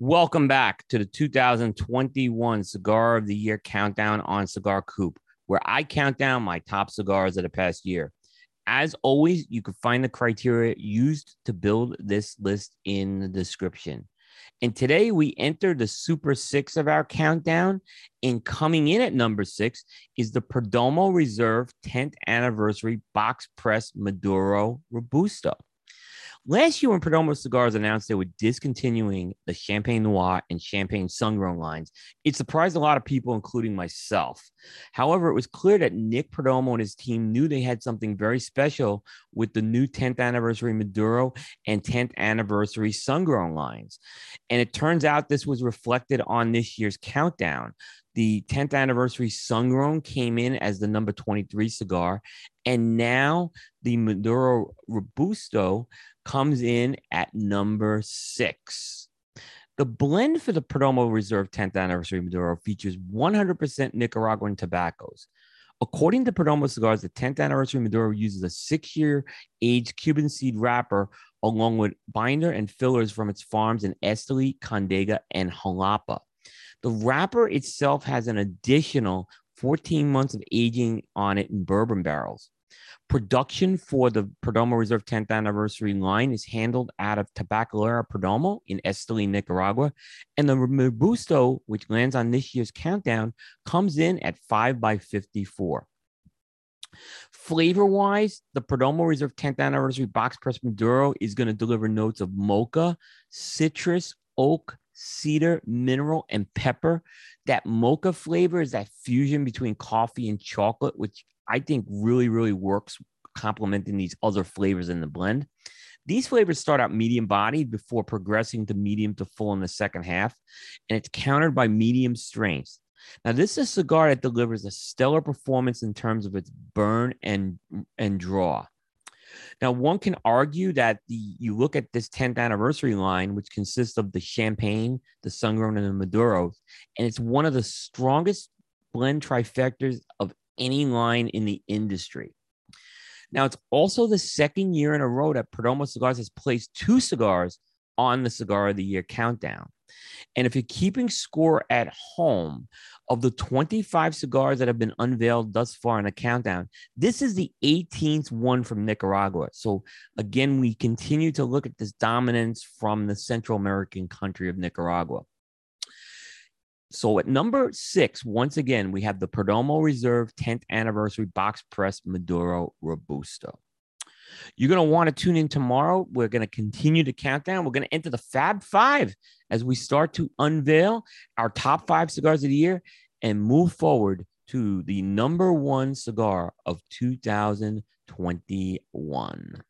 Welcome back to the 2021 Cigar of the Year countdown on Cigar Coop, where I count down my top cigars of the past year. As always, you can find the criteria used to build this list in the description. And today we enter the super six of our countdown. And coming in at number six is the Perdomo Reserve 10th anniversary box press Maduro Robusto. Last year, when Perdomo Cigars announced they were discontinuing the Champagne Noir and Champagne Sun-Grown lines, it surprised a lot of people, including myself. However, it was clear that Nick Perdomo and his team knew they had something very special with the new 10th anniversary Maduro and 10th anniversary Sun-Grown lines. And it turns out this was reflected on this year's countdown. The 10th anniversary Sun-Grown came in as the number 23 cigar. And now the Maduro Robusto comes in at number six. The blend for the Perdomo Reserve 10th anniversary Maduro features 100% Nicaraguan tobaccos. According to Perdomo Cigars, the 10th anniversary Maduro uses a six year aged Cuban seed wrapper along with binder and fillers from its farms in Esteli, Condega, and Jalapa. The wrapper itself has an additional 14 months of aging on it in bourbon barrels. Production for the Perdomo Reserve 10th anniversary line is handled out of Tabacalera Perdomo in Esteli, Nicaragua. And the Robusto, which lands on this year's countdown, comes in at 5 by 54. Flavor wise, the Perdomo Reserve 10th anniversary box press Maduro is going to deliver notes of mocha, citrus, oak, cedar, mineral, and pepper. That mocha flavor is that fusion between coffee and chocolate, which I think really, really works complementing these other flavors in the blend. These flavors start out medium bodied before progressing to medium to full in the second half, and it's countered by medium strength. Now, this is a cigar that delivers a stellar performance in terms of its burn and, and draw. Now, one can argue that the you look at this 10th anniversary line, which consists of the champagne, the sun-grown, and the Maduro, and it's one of the strongest blend trifectas of any line in the industry. Now, it's also the second year in a row that Perdomo Cigars has placed two cigars on the Cigar of the Year countdown. And if you're keeping score at home of the 25 cigars that have been unveiled thus far in the countdown, this is the 18th one from Nicaragua. So again, we continue to look at this dominance from the Central American country of Nicaragua. So at number six, once again, we have the Perdomo Reserve 10th anniversary box press Maduro Robusto. You're going to want to tune in tomorrow. We're going to continue the countdown. We're going to enter the Fab Five as we start to unveil our top five cigars of the year and move forward to the number one cigar of 2021.